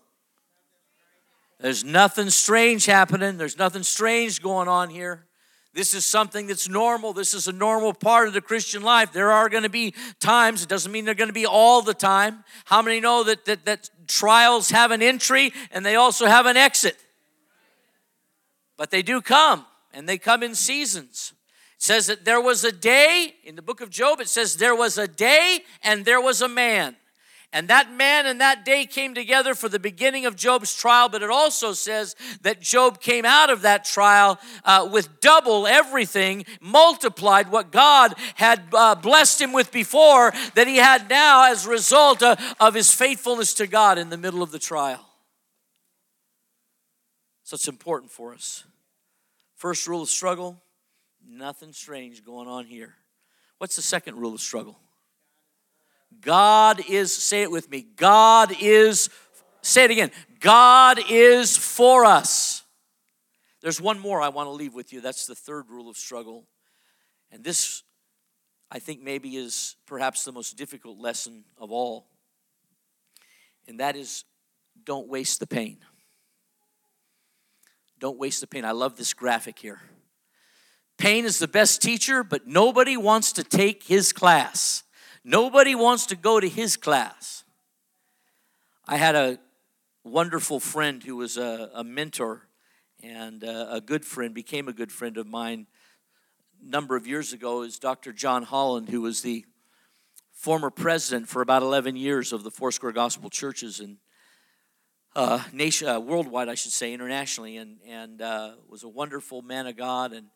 There's nothing strange happening. There's nothing strange going on here. This is something that's normal. This is a normal part of the Christian life. There are going to be times, it doesn't mean they're going to be all the time. How many know that, that, that trials have an entry and they also have an exit? But they do come, and they come in seasons. It says that there was a day, in the book of Job, it says there was a day and there was a man. And that man and that day came together for the beginning of Job's trial, but it also says that Job came out of that trial uh, with double everything, multiplied what God had uh, blessed him with before, that he had now as a result uh, of his faithfulness to God in the middle of the trial. So it's important for us. First rule of struggle nothing strange going on here. What's the second rule of struggle? God is, say it with me, God is, say it again, God is for us. There's one more I want to leave with you. That's the third rule of struggle. And this, I think, maybe is perhaps the most difficult lesson of all. And that is don't waste the pain. Don't waste the pain. I love this graphic here. Pain is the best teacher, but nobody wants to take his class. Nobody wants to go to his class. I had a wonderful friend who was a, a mentor and a, a good friend, became a good friend of mine a number of years ago, is Dr. John Holland, who was the former president for about 11 years of the Foursquare Gospel Churches and uh, nation, uh, worldwide, I should say, internationally, and, and uh, was a wonderful man of God and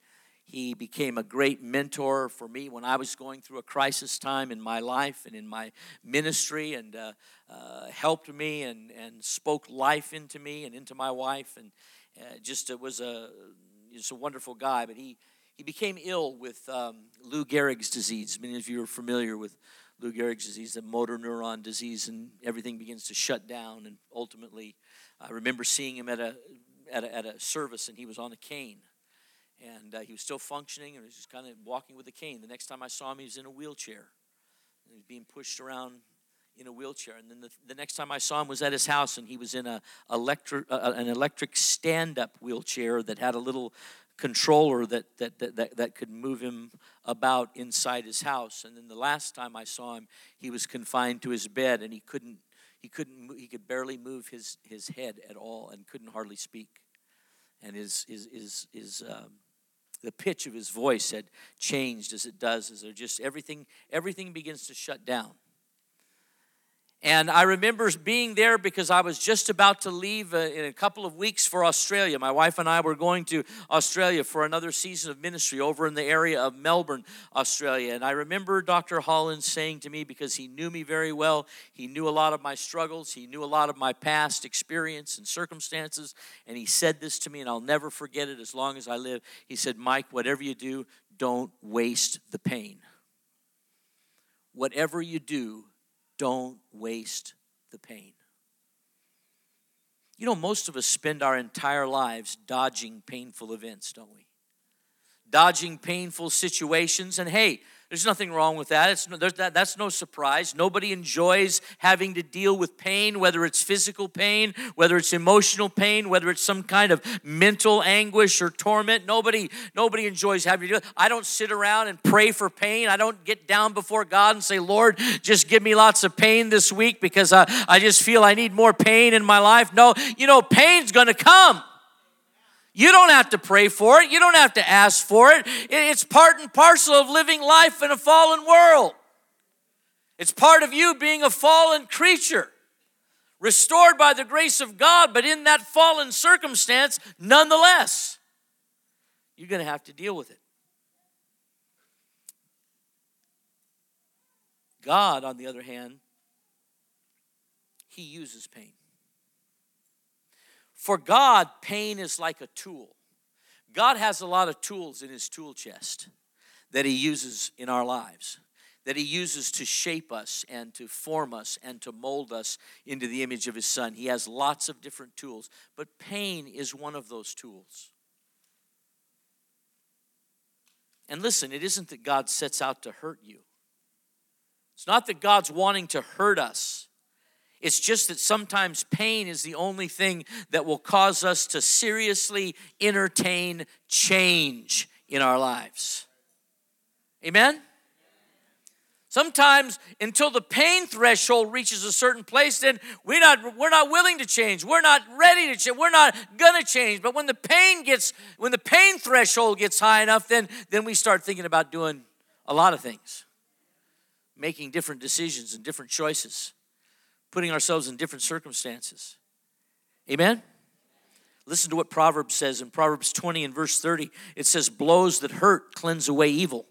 he became a great mentor for me when I was going through a crisis time in my life and in my ministry and uh, uh, helped me and, and spoke life into me and into my wife. And uh, just it was a, just a wonderful guy. But he, he became ill with um, Lou Gehrig's disease. Many of you are familiar with Lou Gehrig's disease, the motor neuron disease, and everything begins to shut down. And ultimately, I remember seeing him at a at a, at a service, and he was on a cane, and uh, he was still functioning, and he was just kind of walking with a cane. The next time I saw him, he was in a wheelchair, and he was being pushed around in a wheelchair. And then the, the next time I saw him was at his house, and he was in a electric uh, an electric stand up wheelchair that had a little controller that, that, that, that, that could move him about inside his house. And then the last time I saw him, he was confined to his bed and he couldn't, he couldn't, he could barely move his, his head at all and couldn't hardly speak. And his, his, his, his um, the pitch of his voice had changed as it does, as they're just everything, everything begins to shut down. And I remember being there because I was just about to leave uh, in a couple of weeks for Australia. My wife and I were going to Australia for another season of ministry over in the area of Melbourne, Australia. And I remember Dr. Holland saying to me, because he knew me very well, he knew a lot of my struggles, he knew a lot of my past experience and circumstances. And he said this to me, and I'll never forget it as long as I live. He said, Mike, whatever you do, don't waste the pain. Whatever you do, don't waste the pain. You know, most of us spend our entire lives dodging painful events, don't we? Dodging painful situations. And hey, there's nothing wrong with that. It's no, that. That's no surprise. Nobody enjoys having to deal with pain, whether it's physical pain, whether it's emotional pain, whether it's some kind of mental anguish or torment. Nobody, nobody enjoys having to do it. I don't sit around and pray for pain. I don't get down before God and say, Lord, just give me lots of pain this week because I, I just feel I need more pain in my life. No, you know, pain's going to come. You don't have to pray for it. You don't have to ask for it. It's part and parcel of living life in a fallen world. It's part of you being a fallen creature, restored by the grace of God, but in that fallen circumstance, nonetheless, you're going to have to deal with it. God, on the other hand, He uses pain. For God, pain is like a tool. God has a lot of tools in his tool chest that he uses in our lives, that he uses to shape us and to form us and to mold us into the image of his son. He has lots of different tools, but pain is one of those tools. And listen, it isn't that God sets out to hurt you. It's not that God's wanting to hurt us. It's just that sometimes pain is the only thing that will cause us to seriously entertain change in our lives. Amen? Sometimes until the pain threshold reaches a certain place, then we're not, we're not willing to change. We're not ready to change. We're not gonna change. But when the pain gets, when the pain threshold gets high enough, then, then we start thinking about doing a lot of things, making different decisions and different choices putting ourselves in different circumstances. Amen? Listen to what Proverbs says in Proverbs 20 and verse 30. It says, Blows that hurt cleanse away evil,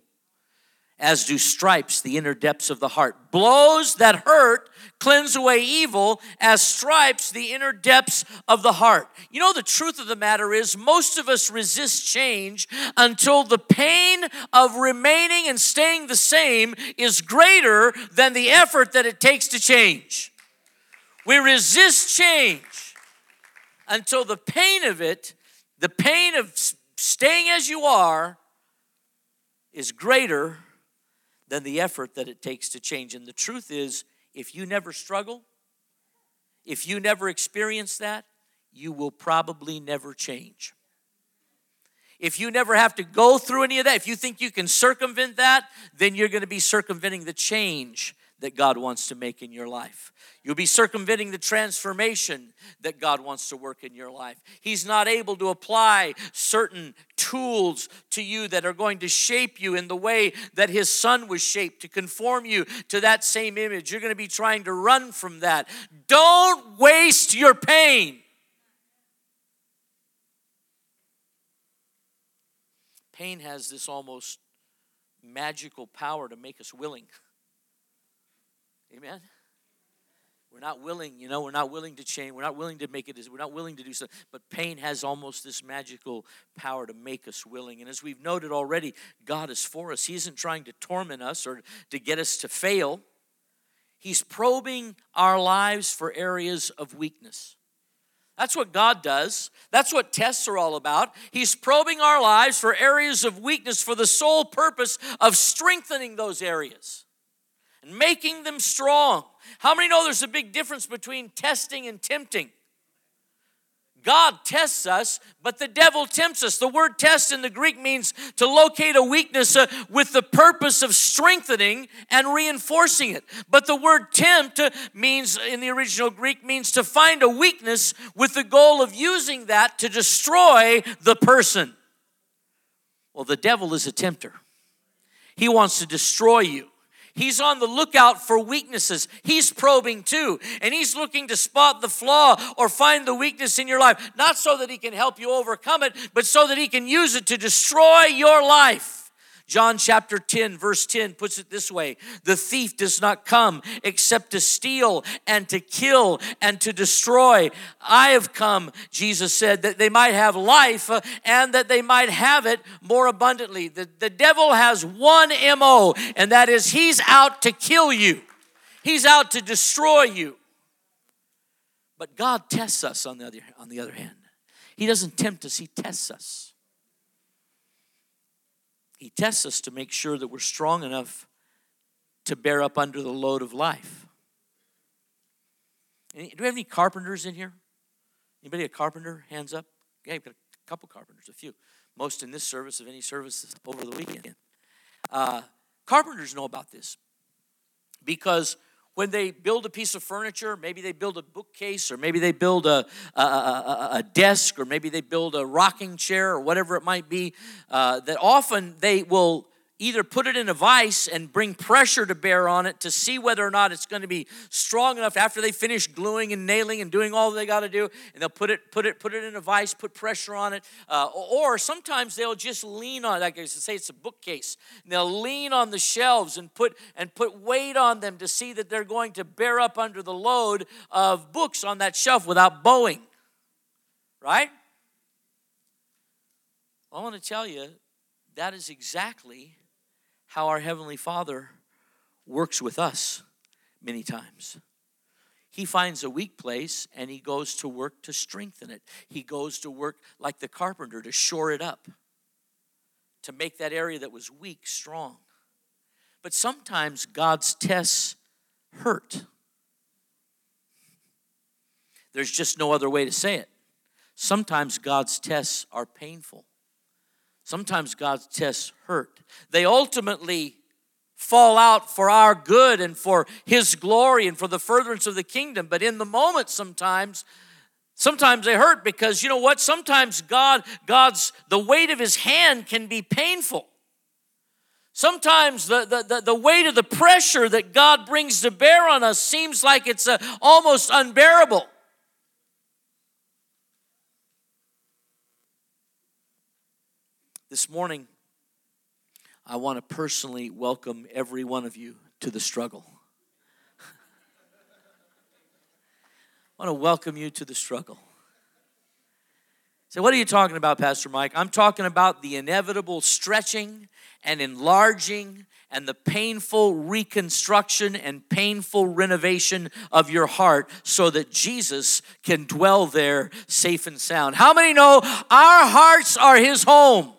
as do stripes the inner depths of the heart. Blows that hurt cleanse away evil, as stripes the inner depths of the heart. You know, the truth of the matter is, most of us resist change until the pain of remaining and staying the same is greater than the effort that it takes to change. We resist change until the pain of it, the pain of staying as you are, is greater than the effort that it takes to change. And the truth is, if you never struggle, if you never experience that, you will probably never change. If you never have to go through any of that, if you think you can circumvent that, then you're going to be circumventing the change that God wants to make in your life. You'll be circumventing the transformation that God wants to work in your life. He's not able to apply certain tools to you that are going to shape you in the way that His Son was shaped to conform you to that same image. You're going to be trying to run from that. Don't waste your pain. Pain has this almost magical power to make us willing. *laughs* Amen. We're not willing, you know, we're not willing to change. We're not willing to make it, we're not willing to do something. But pain has almost this magical power to make us willing. And as we've noted already, God is for us. He isn't trying to torment us or to get us to fail. He's probing our lives for areas of weakness. That's what God does. That's what tests are all about. He's probing our lives for areas of weakness for the sole purpose of strengthening those areas and making them strong. How many know there's a big difference between testing and tempting? God tests us, but the devil tempts us. The word test in the Greek means to locate a weakness uh, with the purpose of strengthening and reinforcing it. But the word tempt uh, means, in the original Greek, means to find a weakness with the goal of using that to destroy the person. Well, the devil is a tempter, he wants to destroy you. He's on the lookout for weaknesses. He's probing too. And he's looking to spot the flaw or find the weakness in your life, not so that he can help you overcome it, but so that he can use it to destroy your life. John chapter 10, verse 10 puts it this way The thief does not come except to steal and to kill and to destroy. I have come, Jesus said, that they might have life uh, and that they might have it more abundantly. The, the devil has one MO, and that is he's out to kill you, he's out to destroy you. But God tests us on the other, on the other hand. He doesn't tempt us, He tests us. He tests us to make sure that we're strong enough to bear up under the load of life. Do we have any carpenters in here? Anybody a carpenter? Hands up. Yeah, we've got a couple carpenters, a few. Most in this service of any service over the weekend. Uh, carpenters know about this because when they build a piece of furniture, maybe they build a bookcase, or maybe they build a, a, a, a desk, or maybe they build a rocking chair, or whatever it might be, uh, that often they will either put it in a vise and bring pressure to bear on it to see whether or not it's going to be strong enough after they finish gluing and nailing and doing all they got to do and they'll put it put it put it in a vise put pressure on it. Uh, or sometimes they'll just lean on like I say it's a bookcase. And they'll lean on the shelves and put and put weight on them to see that they're going to bear up under the load of books on that shelf without bowing. Right? I want to tell you that is exactly how our Heavenly Father works with us many times. He finds a weak place and he goes to work to strengthen it. He goes to work like the carpenter to shore it up, to make that area that was weak strong. But sometimes God's tests hurt. There's just no other way to say it. Sometimes God's tests are painful. Sometimes God's tests hurt. They ultimately fall out for our good and for His glory and for the furtherance of the kingdom. But in the moment, sometimes, sometimes they hurt because you know what? Sometimes God, God's the weight of His hand can be painful. Sometimes the, the, the, weight of the pressure that God brings to bear on us seems like it's uh, almost unbearable. This morning, I want to personally welcome every one of you to the struggle. *laughs* I want to welcome you to the struggle. So, what are you talking about, Pastor Mike? I'm talking about the inevitable stretching and enlarging and the painful reconstruction and painful renovation of your heart so that Jesus can dwell there safe and sound. How many know our hearts are His home?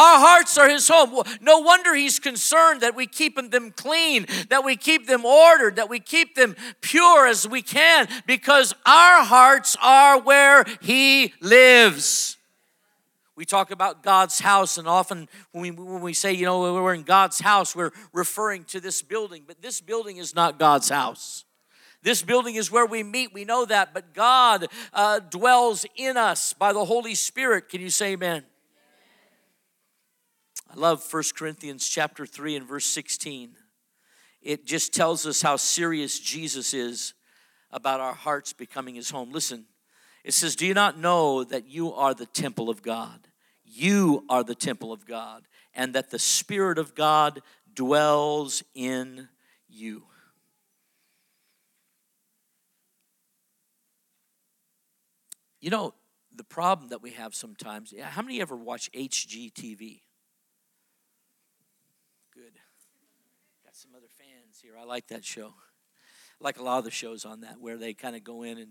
Our hearts are His home. No wonder He's concerned that we keep them clean, that we keep them ordered, that we keep them pure as we can, because our hearts are where He lives. We talk about God's house, and often when we, when we say, you know, we're in God's house, we're referring to this building, but this building is not God's house. This building is where we meet, we know that, but God uh, dwells in us by the Holy Spirit. Can you say amen? I love 1 Corinthians chapter 3 and verse 16. It just tells us how serious Jesus is about our hearts becoming his home. Listen, it says, Do you not know that you are the temple of God? You are the temple of God, and that the Spirit of God dwells in you. You know, the problem that we have sometimes, how many ever watch HGTV? Here. I like that show. I like a lot of the shows on that, where they kind of go in and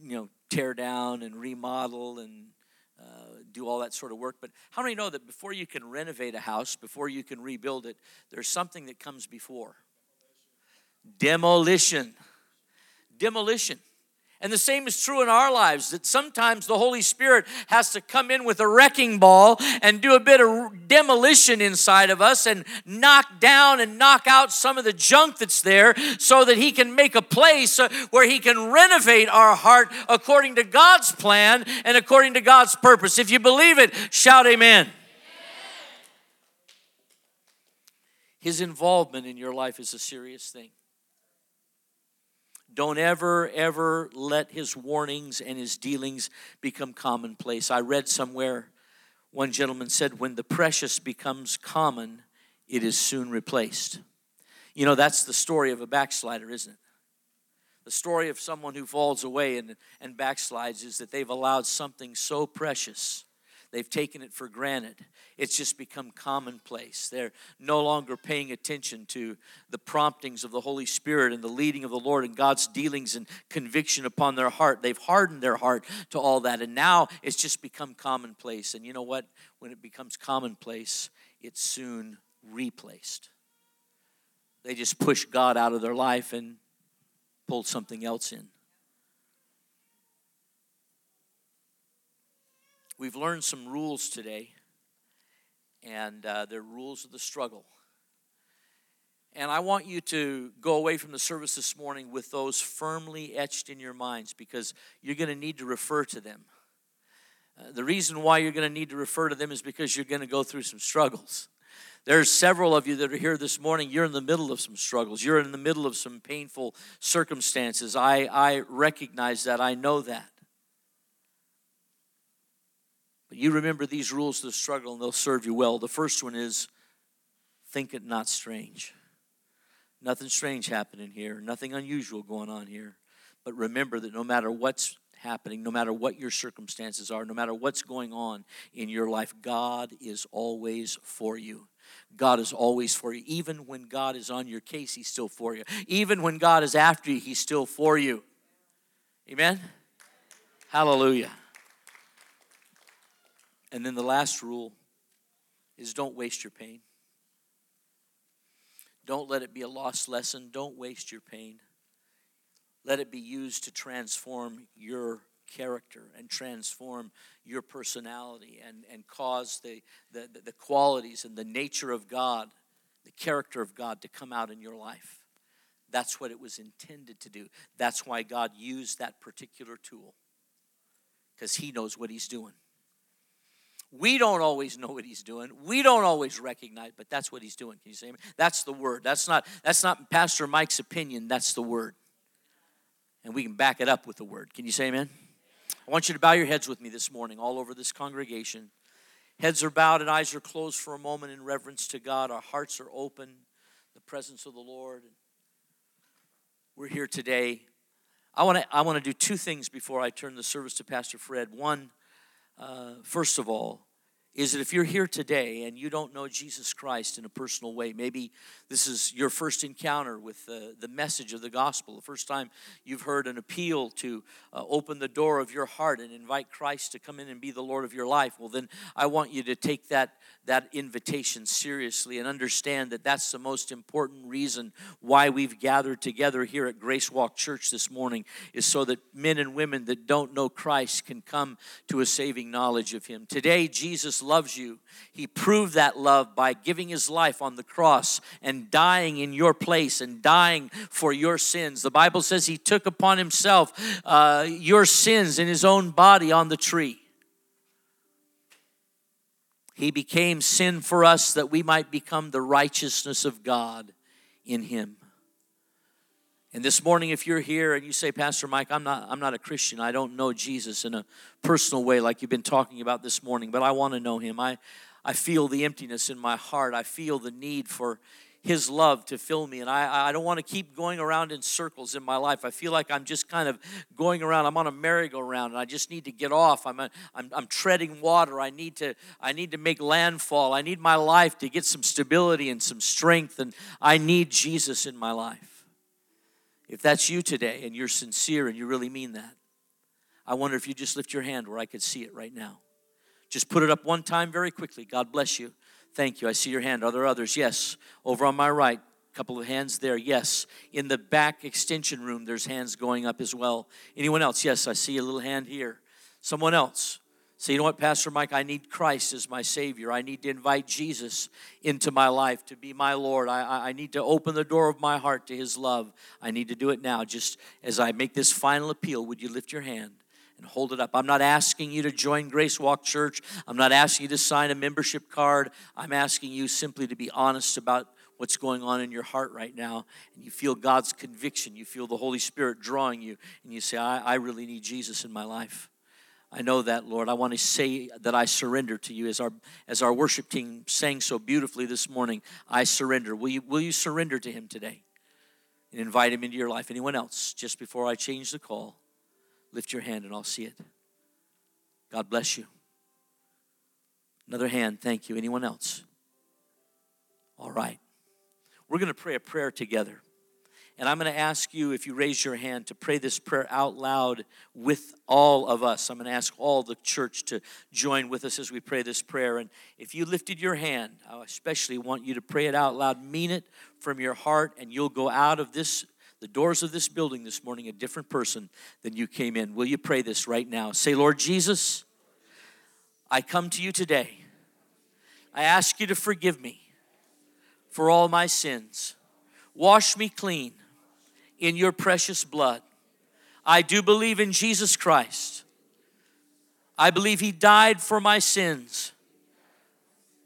you know tear down and remodel and uh, do all that sort of work. But how many know that before you can renovate a house, before you can rebuild it, there's something that comes before demolition. Demolition. And the same is true in our lives that sometimes the Holy Spirit has to come in with a wrecking ball and do a bit of demolition inside of us and knock down and knock out some of the junk that's there so that He can make a place uh, where He can renovate our heart according to God's plan and according to God's purpose. If you believe it, shout amen. amen. His involvement in your life is a serious thing. Don't ever, ever let his warnings and his dealings become commonplace. I read somewhere one gentleman said, When the precious becomes common, it is soon replaced. You know, that's the story of a backslider, isn't it? The story of someone who falls away and, and backslides is that they've allowed something so precious They've taken it for granted. It's just become commonplace. They're no longer paying attention to the promptings of the Holy Spirit and the leading of the Lord and God's dealings and conviction upon their heart. They've hardened their heart to all that. And now it's just become commonplace. And you know what? When it becomes commonplace, it's soon replaced. They just push God out of their life and pull something else in. We've learned some rules today, and uh, they're rules of the struggle. And I want you to go away from the service this morning with those firmly etched in your minds because you're going to need to refer to them. Uh, the reason why you're going to need to refer to them is because you're going to go through some struggles. There's several of you that are here this morning. You're in the middle of some struggles. You're in the middle of some painful circumstances. I, I recognize that. I know that. But you remember these rules of the struggle and they'll serve you well. The first one is think it not strange. Nothing strange happening here, nothing unusual going on here. But remember that no matter what's happening, no matter what your circumstances are, no matter what's going on in your life, God is always for you. God is always for you. Even when God is on your case, He's still for you. Even when God is after you, He's still for you. Amen? Hallelujah. And then the last rule is don't waste your pain. Don't let it be a lost lesson. Don't waste your pain. Let it be used to transform your character and transform your personality and, and cause the, the, the qualities and the nature of God, the character of God to come out in your life. That's what it was intended to do. That's why God used that particular tool, because He knows what He's doing. We don't always know what he's doing. We don't always recognize, but that's what he's doing. Can you say amen? That's the word. That's not that's not Pastor Mike's opinion. That's the word. And we can back it up with the word. Can you say amen? I want you to bow your heads with me this morning, all over this congregation. Heads are bowed and eyes are closed for a moment in reverence to God. Our hearts are open, the presence of the Lord. We're here today. I want to I want to do two things before I turn the service to Pastor Fred. One, uh, first of all, is that if you're here today and you don't know Jesus Christ in a personal way, maybe this is your first encounter with the, the message of the gospel, the first time you've heard an appeal to uh, open the door of your heart and invite Christ to come in and be the Lord of your life, well, then I want you to take that, that invitation seriously and understand that that's the most important reason why we've gathered together here at Grace Walk Church this morning, is so that men and women that don't know Christ can come to a saving knowledge of Him. Today, Jesus loves you. He proved that love by giving his life on the cross and dying in your place and dying for your sins. The Bible says he took upon himself uh, your sins in his own body on the tree. He became sin for us that we might become the righteousness of God in him. And this morning, if you're here and you say, Pastor Mike, I'm not, I'm not a Christian. I don't know Jesus in a personal way like you've been talking about this morning, but I want to know him. I, I feel the emptiness in my heart. I feel the need for his love to fill me. And I, I don't want to keep going around in circles in my life. I feel like I'm just kind of going around. I'm on a merry-go-round and I just need to get off. I'm, a, I'm, I'm treading water. I need, to, I need to make landfall. I need my life to get some stability and some strength. And I need Jesus in my life. If that's you today and you're sincere and you really mean that, I wonder if you just lift your hand where I could see it right now. Just put it up one time very quickly. God bless you. Thank you. I see your hand. Are there others? Yes. Over on my right, a couple of hands there. Yes. In the back extension room, there's hands going up as well. Anyone else? Yes, I see a little hand here. Someone else. Say, you know what, Pastor Mike, I need Christ as my Savior. I need to invite Jesus into my life to be my Lord. I, I need to open the door of my heart to His love. I need to do it now. Just as I make this final appeal, would you lift your hand? and hold it up. I'm not asking you to join Grace Walk Church. I'm not asking you to sign a membership card. I'm asking you simply to be honest about what's going on in your heart right now. And you feel God's conviction. You feel the Holy Spirit drawing you. And you say, I, I really need Jesus in my life. I know that, Lord. I want to say that I surrender to you. As our, as our worship team sang so beautifully this morning, I surrender. Will you, will you surrender to Him today and invite Him into your life? Anyone else, just before I change the call, lift your hand and I'll see it. God bless you. Another hand, thank you. Anyone else? All right. We're going to pray a prayer together. And I'm going to ask you, if you raise your hand, to pray this prayer out loud with all of us. I'm going to ask all the church to join with us as we pray this prayer. And if you lifted your hand, I especially want you to pray it out loud. Mean it from your heart, and you'll go out of this, the doors of this building this morning, a different person than you came in. Will you pray this right now? Say, Lord Jesus, I come to you today. I ask you to forgive me for all my sins. Wash me clean in your precious blood. I do believe in Jesus Christ. I believe he died for my sins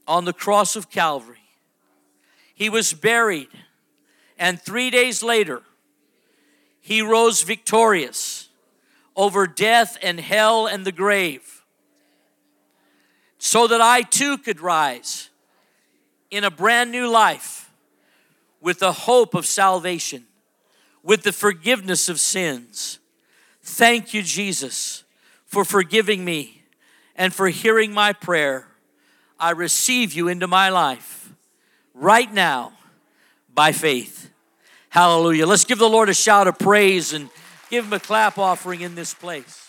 on the cross of Calvary. He was buried, and three days later, he rose victorious over death and hell and the grave, so that I too could rise in a brand new life with the hope of salvation with the forgiveness of sins. Thank you, Jesus, for forgiving me and for hearing my prayer. I receive you into my life right now by faith. Hallelujah. Let's give the Lord a shout of praise and give him a clap offering in this place.